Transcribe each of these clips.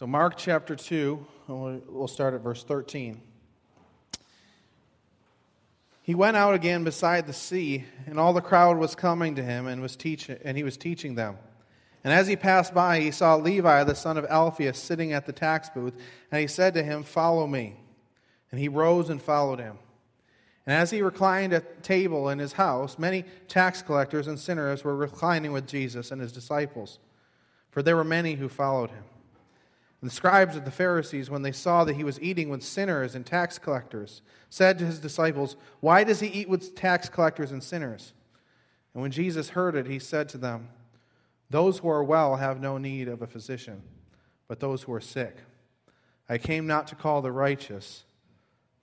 So, Mark chapter 2, we'll start at verse 13. He went out again beside the sea, and all the crowd was coming to him, and, was teach- and he was teaching them. And as he passed by, he saw Levi, the son of Alphaeus, sitting at the tax booth, and he said to him, Follow me. And he rose and followed him. And as he reclined at table in his house, many tax collectors and sinners were reclining with Jesus and his disciples, for there were many who followed him. The scribes of the Pharisees, when they saw that he was eating with sinners and tax collectors, said to his disciples, Why does he eat with tax collectors and sinners? And when Jesus heard it, he said to them, Those who are well have no need of a physician, but those who are sick. I came not to call the righteous,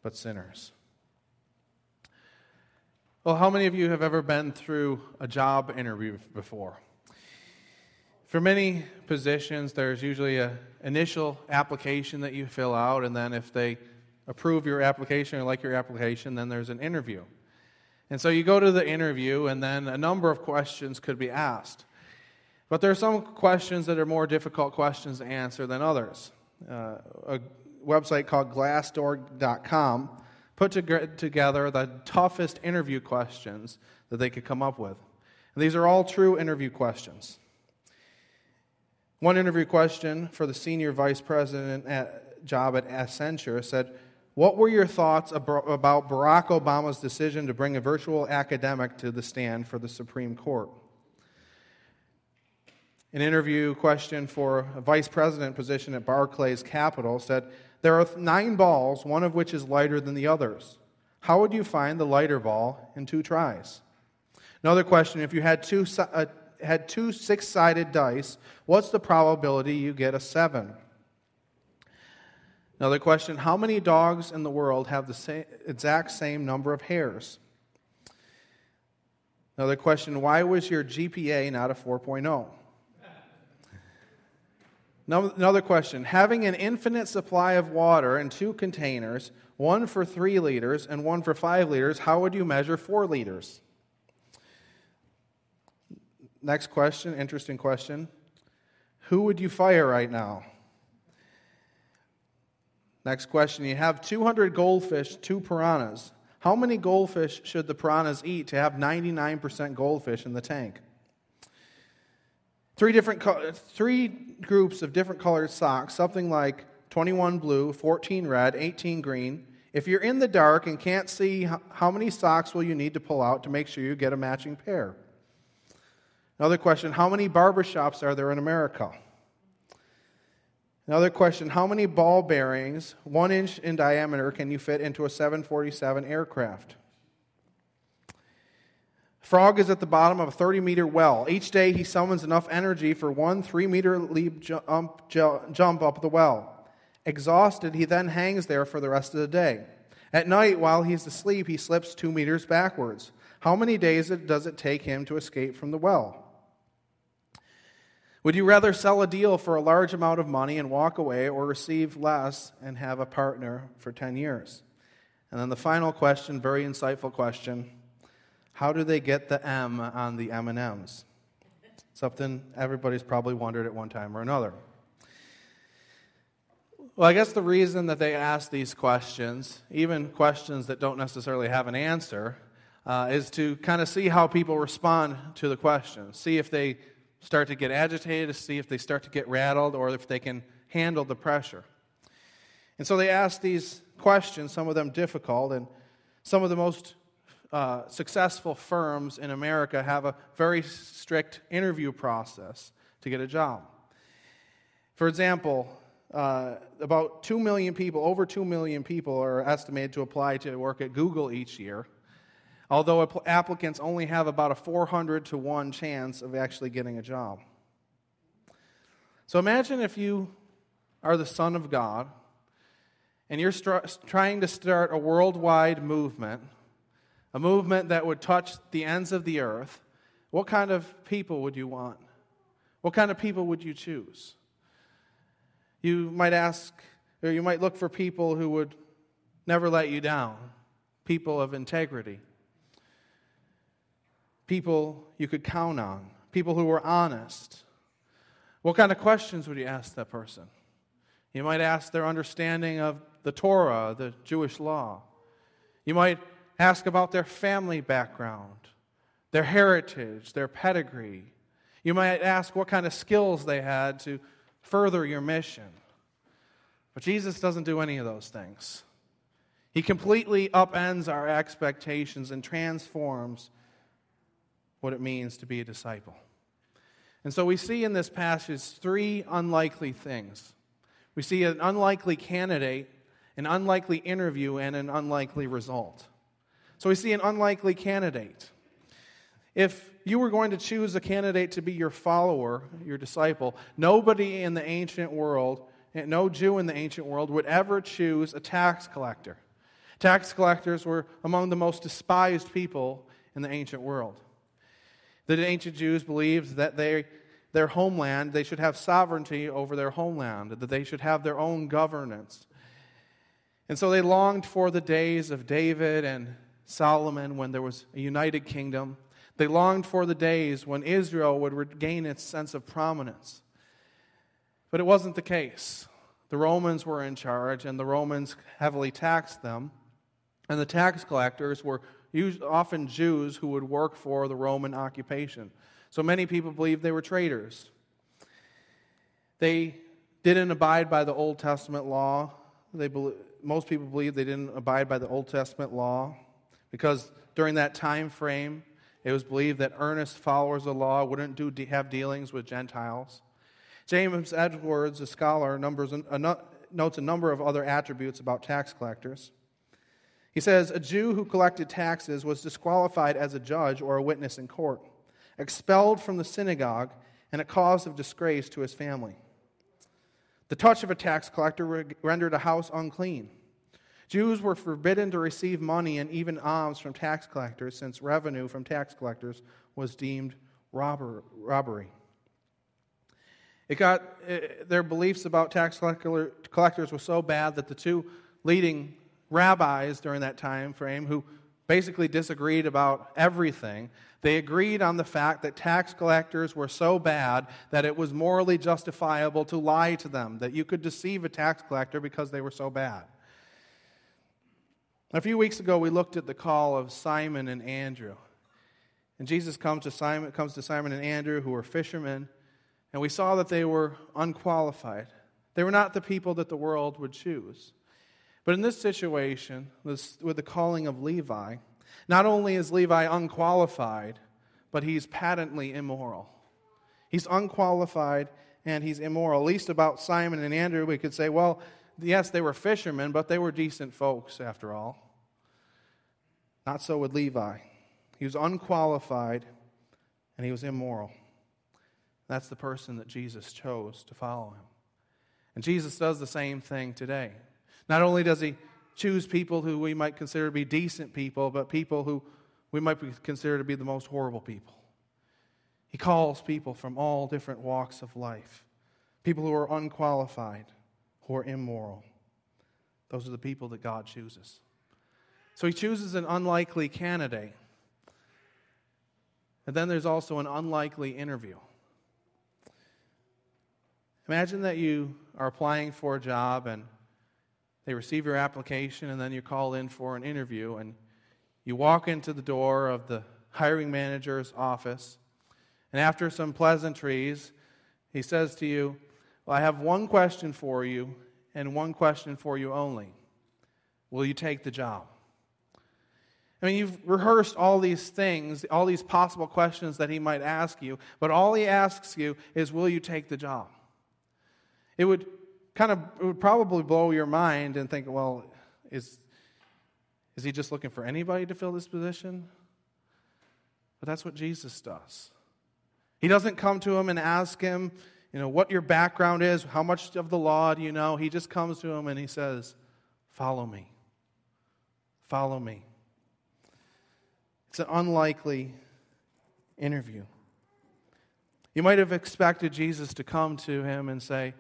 but sinners. Well, how many of you have ever been through a job interview before? For many positions, there's usually an initial application that you fill out, and then if they approve your application or like your application, then there's an interview. And so you go to the interview, and then a number of questions could be asked. But there are some questions that are more difficult questions to answer than others. Uh, a website called glassdoor.com put together the toughest interview questions that they could come up with. And these are all true interview questions. One interview question for the senior vice president at, job at Accenture said, What were your thoughts about Barack Obama's decision to bring a virtual academic to the stand for the Supreme Court? An interview question for a vice president position at Barclays Capital said, There are nine balls, one of which is lighter than the others. How would you find the lighter ball in two tries? Another question if you had two, uh, had two six sided dice, what's the probability you get a seven? Another question How many dogs in the world have the same, exact same number of hairs? Another question Why was your GPA not a 4.0? Another question Having an infinite supply of water in two containers, one for three liters and one for five liters, how would you measure four liters? Next question, interesting question. Who would you fire right now? Next question. You have 200 goldfish, two piranhas. How many goldfish should the piranhas eat to have 99% goldfish in the tank? Three different three groups of different colored socks, something like 21 blue, 14 red, 18 green. If you're in the dark and can't see how many socks will you need to pull out to make sure you get a matching pair? Another question How many barbershops are there in America? Another question How many ball bearings, one inch in diameter, can you fit into a 747 aircraft? Frog is at the bottom of a 30 meter well. Each day he summons enough energy for one three meter leap jump, jump up the well. Exhausted, he then hangs there for the rest of the day. At night, while he's asleep, he slips two meters backwards. How many days does it take him to escape from the well? Would you rather sell a deal for a large amount of money and walk away or receive less and have a partner for 10 years? And then the final question, very insightful question, how do they get the M on the M&Ms? Something everybody's probably wondered at one time or another. Well, I guess the reason that they ask these questions, even questions that don't necessarily have an answer, uh, is to kind of see how people respond to the question. See if they start to get agitated, to see if they start to get rattled or if they can handle the pressure. And so they ask these questions, some of them difficult, and some of the most uh, successful firms in America have a very strict interview process to get a job. For example, uh, about 2 million people, over 2 million people, are estimated to apply to work at Google each year although applicants only have about a 400 to 1 chance of actually getting a job. So imagine if you are the Son of God and you're trying to start a worldwide movement, a movement that would touch the ends of the earth. What kind of people would you want? What kind of people would you choose? You might ask, or you might look for people who would never let you down, people of integrity people you could count on, people who were honest. What kind of questions would you ask that person? You might ask their understanding of the Torah, the Jewish law. You might ask about their family background, their heritage, their pedigree. You might ask what kind of skills they had to further your mission. But Jesus doesn't do any of those things. He completely upends our expectations and transforms what it means to be a disciple. And so we see in this passage three unlikely things. We see an unlikely candidate, an unlikely interview, and an unlikely result. So we see an unlikely candidate. If you were going to choose a candidate to be your follower, your disciple, nobody in the ancient world, no Jew in the ancient world, would ever choose a tax collector. Tax collectors were among the most despised people in the ancient world. The ancient Jews believed that they, their homeland, they should have sovereignty over their homeland, that they should have their own governance. And so they longed for the days of David and Solomon when there was a united kingdom. They longed for the days when Israel would regain its sense of prominence. But it wasn't the case. The Romans were in charge, and the Romans heavily taxed them. And the tax collectors were often Jews who would work for the Roman occupation. So many people believed they were traitors. They didn't abide by the Old Testament law. They, most people believe they didn't abide by the Old Testament law because during that time frame, it was believed that earnest followers of the law wouldn't do, have dealings with Gentiles. James Edwards, a scholar, numbers, notes a number of other attributes about tax collectors. He says, A Jew who collected taxes was disqualified as a judge or a witness in court, expelled from the synagogue, and a cause of disgrace to his family. The touch of a tax collector rendered a house unclean. Jews were forbidden to receive money and even alms from tax collectors, since revenue from tax collectors was deemed robber, robbery. It got, it, eh, their beliefs about tax collectors were so bad that the two leading rabbis during that time frame who basically disagreed about everything. They agreed on the fact that tax collectors were so bad that it was morally justifiable to lie to them, that you could deceive a tax collector because they were so bad. A few weeks ago, we looked at the call of Simon and Andrew. And Jesus comes to Simon, comes to Simon and Andrew, who were fishermen, and we saw that they were unqualified. They were not the people that the world would choose. But in this situation, with the calling of Levi, not only is Levi unqualified, but he's patently immoral. He's unqualified and he's immoral. At least about Simon and Andrew, we could say, well, yes, they were fishermen, but they were decent folks after all. Not so with Levi. He was unqualified and he was immoral. That's the person that Jesus chose to follow him. And Jesus does the same thing today. Not only does he choose people who we might consider to be decent people, but people who we might consider to be the most horrible people. He calls people from all different walks of life, people who are unqualified, who are immoral. Those are the people that God chooses. So he chooses an unlikely candidate. And then there's also an unlikely interview. Imagine that you are applying for a job and they receive your application, and then you're called in for an interview. And you walk into the door of the hiring manager's office, and after some pleasantries, he says to you, Well, I have one question for you, and one question for you only. Will you take the job? I mean, you've rehearsed all these things, all these possible questions that he might ask you, but all he asks you is, Will you take the job? It would kind of it would probably blow your mind and think, well, is, is he just looking for anybody to fill this position? But that's what Jesus does. He doesn't come to him and ask him, you know, what your background is, how much of the law do you know. He just comes to him and he says, Follow me. Follow me. It's an unlikely interview. You might have expected Jesus to come to him and say,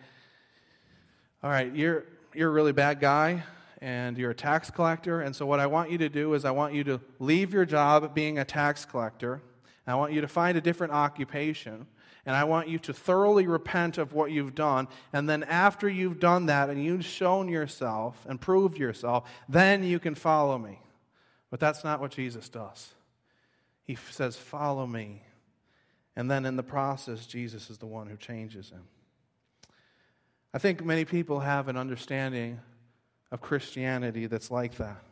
all right, you're, you're a really bad guy and you're a tax collector. And so, what I want you to do is, I want you to leave your job being a tax collector I want you to find a different occupation. And I want you to thoroughly repent of what you've done. And then, after you've done that and you've shown yourself and proved yourself, then you can follow me. But that's not what Jesus does. He says, Follow me. And then, in the process, Jesus is the one who changes him. I think many people have an understanding of Christianity that's like that.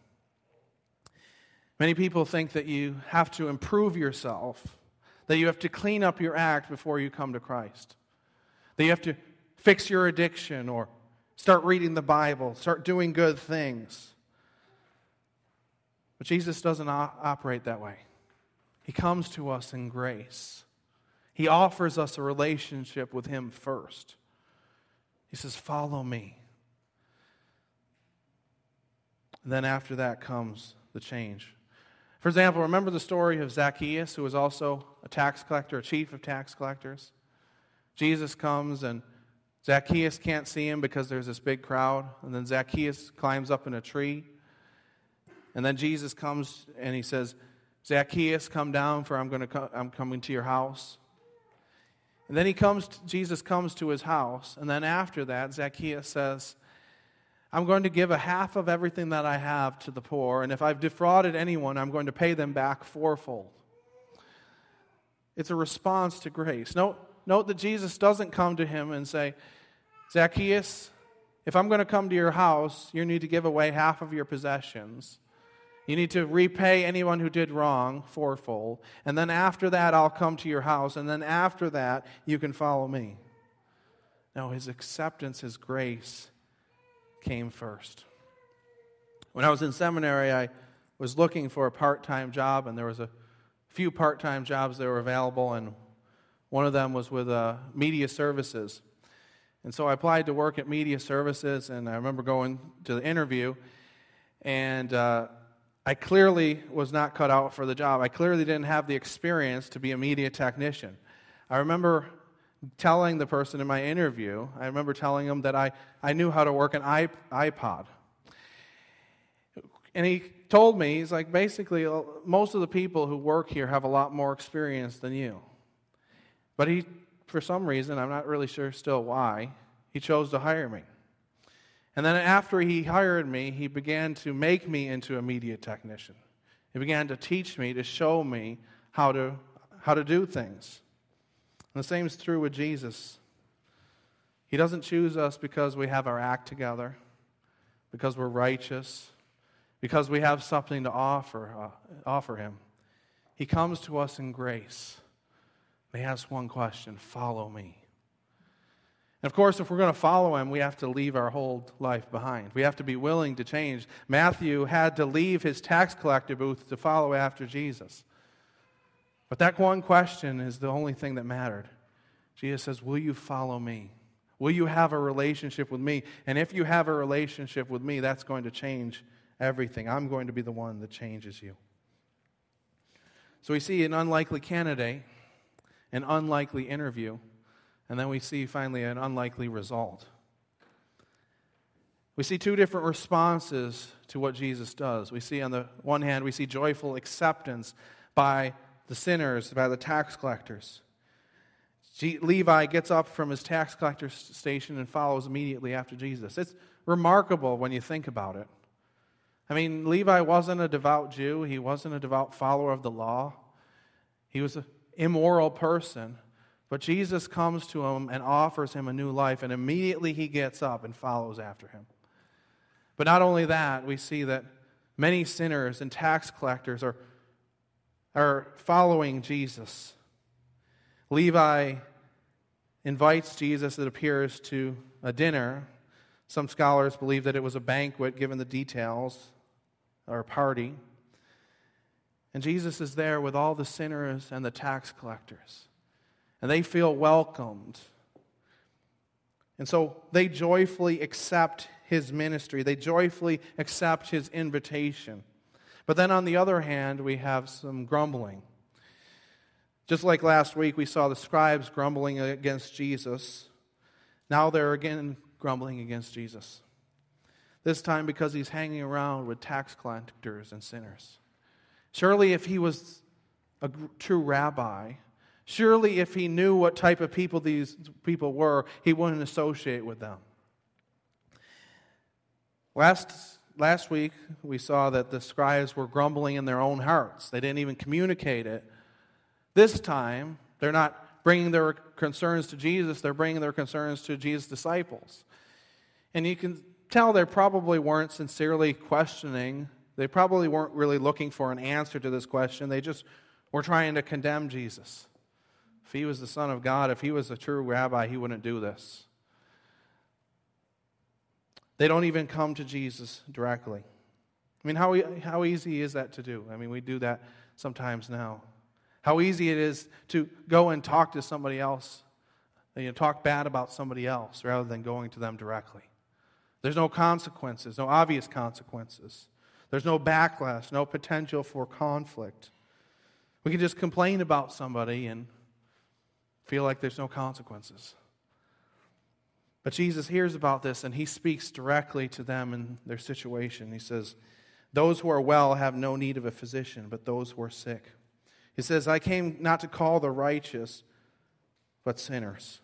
Many people think that you have to improve yourself, that you have to clean up your act before you come to Christ, that you have to fix your addiction or start reading the Bible, start doing good things. But Jesus doesn't operate that way. He comes to us in grace. He offers us a relationship with Him first. He says, Follow me. And then after that comes the change. For example, remember the story of Zacchaeus, who was also a tax collector, a chief of tax collectors? Jesus comes and Zacchaeus can't see him because there's this big crowd. And then Zacchaeus climbs up in a tree. And then Jesus comes and he says, Zacchaeus, come down, for I'm, going to co- I'm coming to your house. And then he comes, Jesus comes to his house. And then after that, Zacchaeus says, I'm going to give a half of everything that I have to the poor, and if I've defrauded anyone, I'm going to pay them back fourfold. It's a response to grace. Note, note that Jesus doesn't come to him and say, Zacchaeus, if I'm going to come to your house, you need to give away half of your possessions. You need to repay anyone who did wrong fourfold. And then after that, I'll come to your house. And then after that, you can follow me. No, his acceptance, his grace came first. When I was in seminary, I was looking for a part time job, and there was a few part time jobs that were available, and one of them was with uh, media services. And so I applied to work at media services, and I remember going to the interview, and uh, I clearly was not cut out for the job. I clearly didn't have the experience to be a media technician. I remember telling the person in my interview, I remember telling him that I, I knew how to work an iPod. And he told me, he's like, basically, uh, most of the people who work here have a lot more experience than you. But he, for some reason, I'm not really sure still why, he chose to hire me. And then after he hired me, he began to make me into a media technician. He began to teach me, to show me how to, how to do things. And the same is true with Jesus. He doesn't choose us because we have our act together, because we're righteous, because we have something to offer, uh, offer Him. He comes to us in grace. He asks one question follow me. Of course, if we're going to follow him, we have to leave our whole life behind. We have to be willing to change. Matthew had to leave his tax collector booth to follow after Jesus. But that one question is the only thing that mattered. Jesus says, Will you follow me? Will you have a relationship with me? And if you have a relationship with me, that's going to change everything. I'm going to be the one that changes you. So we see an unlikely candidate, an unlikely interview, and then we see finally an unlikely result. We see two different responses to what Jesus does. We see, on the one hand, we see joyful acceptance by the sinners, by the tax collectors. Levi gets up from his tax collector station and follows immediately after Jesus. It's remarkable when you think about it. I mean, Levi wasn't a devout Jew, he wasn't a devout follower of the law, he was an immoral person. But Jesus comes to him and offers him a new life, and immediately he gets up and follows after him. But not only that, we see that many sinners and tax collectors are are following Jesus. Levi invites Jesus, it appears, to a dinner. Some scholars believe that it was a banquet, given the details, or a party. And Jesus is there with all the sinners and the tax collectors. And they feel welcomed. And so they joyfully accept his ministry, they joyfully accept his invitation. But then on the other hand, we have some grumbling. Just like last week, we saw the scribes grumbling against Jesus. Now they're again grumbling against Jesus. This time because he's hanging around with tax collectors and sinners. Surely, if he was a true rabbi, surely if he knew what type of people these people were, he wouldn't associate with them. Last, last week, we saw that the scribes were grumbling in their own hearts. They didn't even communicate it. This time, they're not bringing their concerns to Jesus, they're bringing their concerns to Jesus' disciples. And you can tell they probably weren't sincerely questioning. They probably weren't really looking for an answer to this question. They just were trying to condemn Jesus. If he was the Son of God, if he was a true rabbi, he wouldn't do this. They don't even come to Jesus directly. I mean, how, how easy is that to do? I mean, we do that sometimes now. How easy it is to go and talk to somebody else, you know, talk bad about somebody else rather than going to them directly. There's no consequences, no obvious consequences. There's no backlash, no potential for conflict. We can just complain about somebody and feel like there's no consequences. But Jesus hears about this and he speaks directly to them in their situation. He says, Those who are well have no need of a physician, but those who are sick. He says, I came not to call the righteous, but sinners.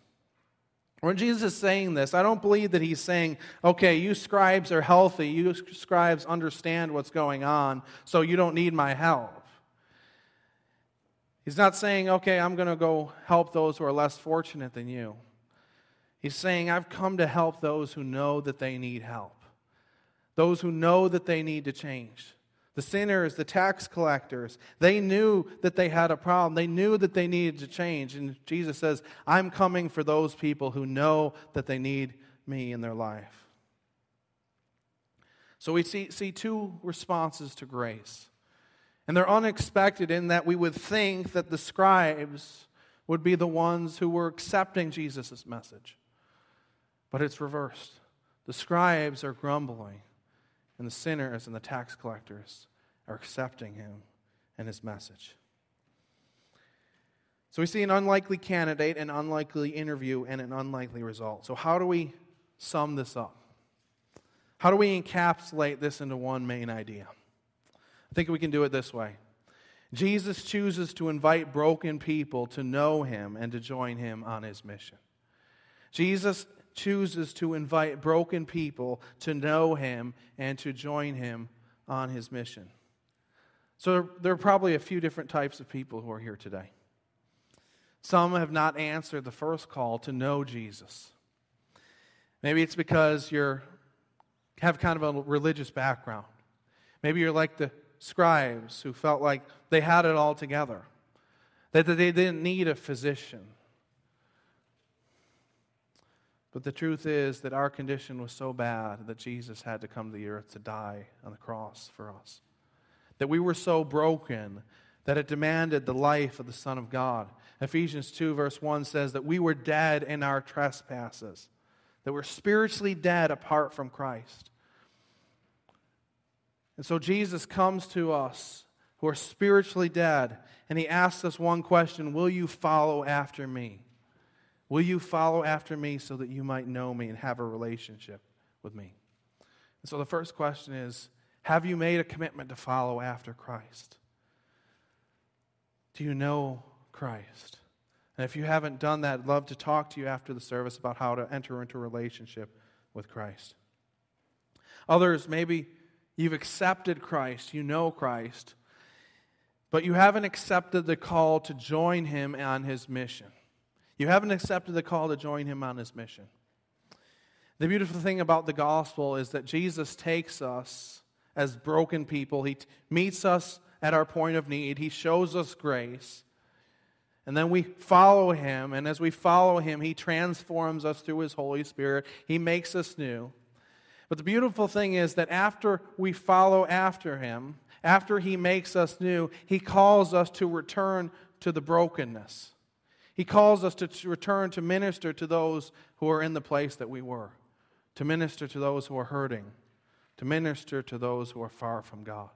When Jesus is saying this, I don't believe that he's saying, okay, you scribes are healthy, you scribes understand what's going on, so you don't need my help. He's not saying, okay, I'm going to go help those who are less fortunate than you. He's saying, I've come to help those who know that they need help, those who know that they need to change. The sinners, the tax collectors, they knew that they had a problem. They knew that they needed to change. And Jesus says, I'm coming for those people who know that they need me in their life. So we see, see two responses to grace. And they're unexpected in that we would think that the scribes would be the ones who were accepting Jesus' message. But it's reversed. The scribes are grumbling and the sinners and the tax collectors are accepting him and his message. So we see an unlikely candidate, an unlikely interview, and an unlikely result. So, how do we sum this up? How do we encapsulate this into one main idea? I think we can do it this way Jesus chooses to invite broken people to know him and to join him on his mission. Jesus chooses to invite broken people to know him and to join him on his mission. So there are probably a few different types of people who are here today. Some have not answered the first call to know Jesus. Maybe it's because you have kind of a religious background. Maybe you're like the scribes who felt like they had it all together, that they didn't need a physician, but the truth is that our condition was so bad that Jesus had to come to the earth to die on the cross for us. That we were so broken that it demanded the life of the Son of God. Ephesians 2, verse 1 says that we were dead in our trespasses, that we're spiritually dead apart from Christ. And so Jesus comes to us who are spiritually dead, and he asks us one question Will you follow after me? Will you follow after me so that you might know me and have a relationship with me? And so the first question is Have you made a commitment to follow after Christ? Do you know Christ? And if you haven't done that, I'd love to talk to you after the service about how to enter into a relationship with Christ. Others, maybe you've accepted Christ, you know Christ, but you haven't accepted the call to join him on his mission. You haven't accepted the call to join him on his mission. The beautiful thing about the gospel is that Jesus takes us as broken people. He t- meets us at our point of need. He shows us grace. And then we follow him. And as we follow him, he transforms us through his Holy Spirit. He makes us new. But the beautiful thing is that after we follow after him, after he makes us new, he calls us to return to the brokenness. He calls us to return to minister to those who are in the place that we were, to minister to those who are hurting, to minister to those who are far from God.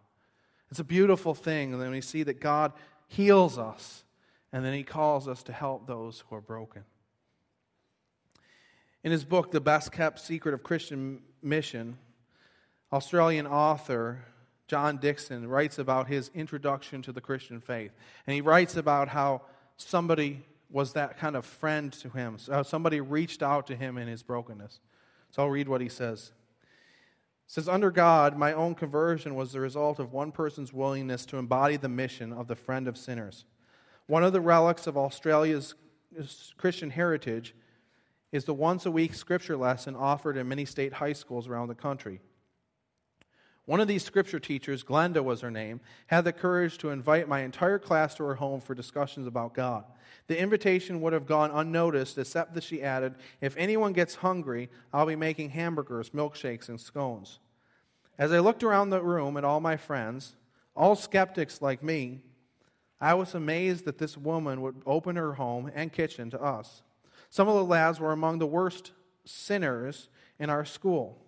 It's a beautiful thing. Then we see that God heals us, and then He calls us to help those who are broken. In his book, The Best Kept Secret of Christian Mission, Australian author John Dickson writes about his introduction to the Christian faith. And he writes about how somebody was that kind of friend to him, so uh, somebody reached out to him in his brokenness. So I'll read what he says. It says, Under God, my own conversion was the result of one person's willingness to embody the mission of the friend of sinners. One of the relics of Australia's Christian heritage is the once a week scripture lesson offered in many state high schools around the country. One of these scripture teachers, Glenda was her name, had the courage to invite my entire class to her home for discussions about God. The invitation would have gone unnoticed, except that she added, If anyone gets hungry, I'll be making hamburgers, milkshakes, and scones. As I looked around the room at all my friends, all skeptics like me, I was amazed that this woman would open her home and kitchen to us. Some of the lads were among the worst sinners in our school.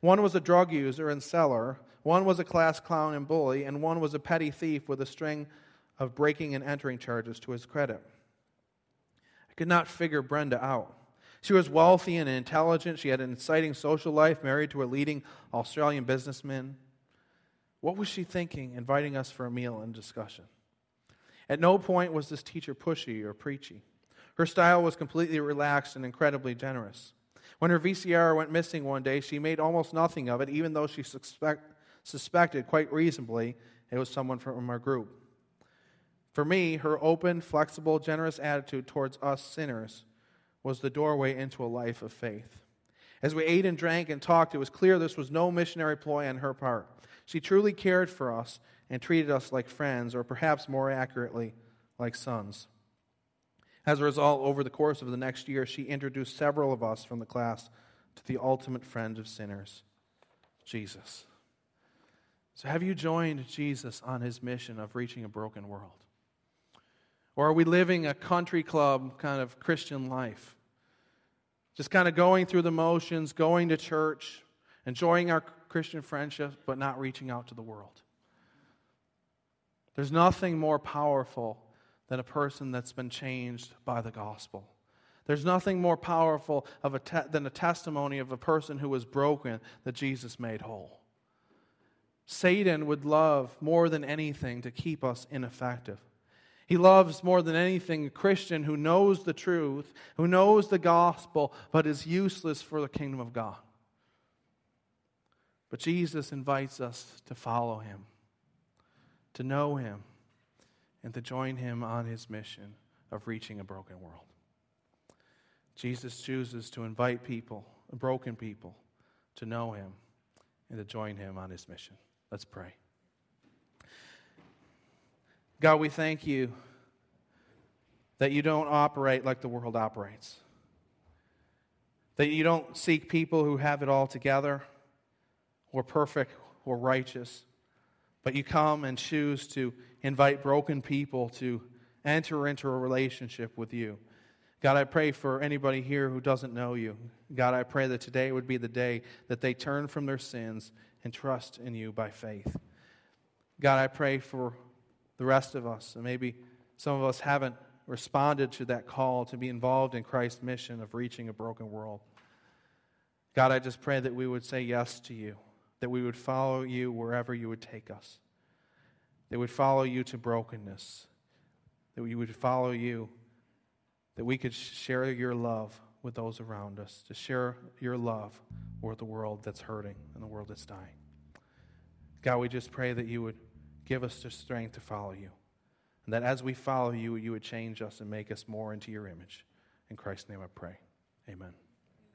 One was a drug user and seller, one was a class clown and bully, and one was a petty thief with a string of breaking and entering charges to his credit. I could not figure Brenda out. She was wealthy and intelligent. She had an exciting social life, married to a leading Australian businessman. What was she thinking, inviting us for a meal and discussion? At no point was this teacher pushy or preachy. Her style was completely relaxed and incredibly generous. When her VCR went missing one day, she made almost nothing of it, even though she suspect, suspected quite reasonably it was someone from our group. For me, her open, flexible, generous attitude towards us sinners was the doorway into a life of faith. As we ate and drank and talked, it was clear this was no missionary ploy on her part. She truly cared for us and treated us like friends, or perhaps more accurately, like sons. As a result, over the course of the next year, she introduced several of us from the class to the ultimate friend of sinners, Jesus. So, have you joined Jesus on his mission of reaching a broken world? Or are we living a country club kind of Christian life? Just kind of going through the motions, going to church, enjoying our Christian friendships, but not reaching out to the world. There's nothing more powerful than a person that's been changed by the gospel. There's nothing more powerful a te- than a testimony of a person who was broken that Jesus made whole. Satan would love more than anything to keep us ineffective. He loves more than anything a Christian who knows the truth, who knows the gospel, but is useless for the kingdom of God. But Jesus invites us to follow him, to know him, and to join him on his mission of reaching a broken world. Jesus chooses to invite people, broken people, to know him and to join him on his mission. Let's pray. God, we thank you that you don't operate like the world operates, that you don't seek people who have it all together, or perfect, or righteous, but you come and choose to invite broken people to enter into a relationship with you. God, I pray for anybody here who doesn't know you. God, I pray that today would be the day that they turn from their sins and trust in you by faith. God, I pray for the rest of us, and maybe some of us haven't responded to that call to be involved in Christ's mission of reaching a broken world. God, I just pray that we would say yes to you, that we would follow you wherever you would take us. That would follow you to brokenness. That we would follow you. That we could share your love with those around us. To share your love with the world that's hurting and the world that's dying. God, we just pray that you would give us the strength to follow you. And that as we follow you, you would change us and make us more into your image. In Christ's name I pray. Amen.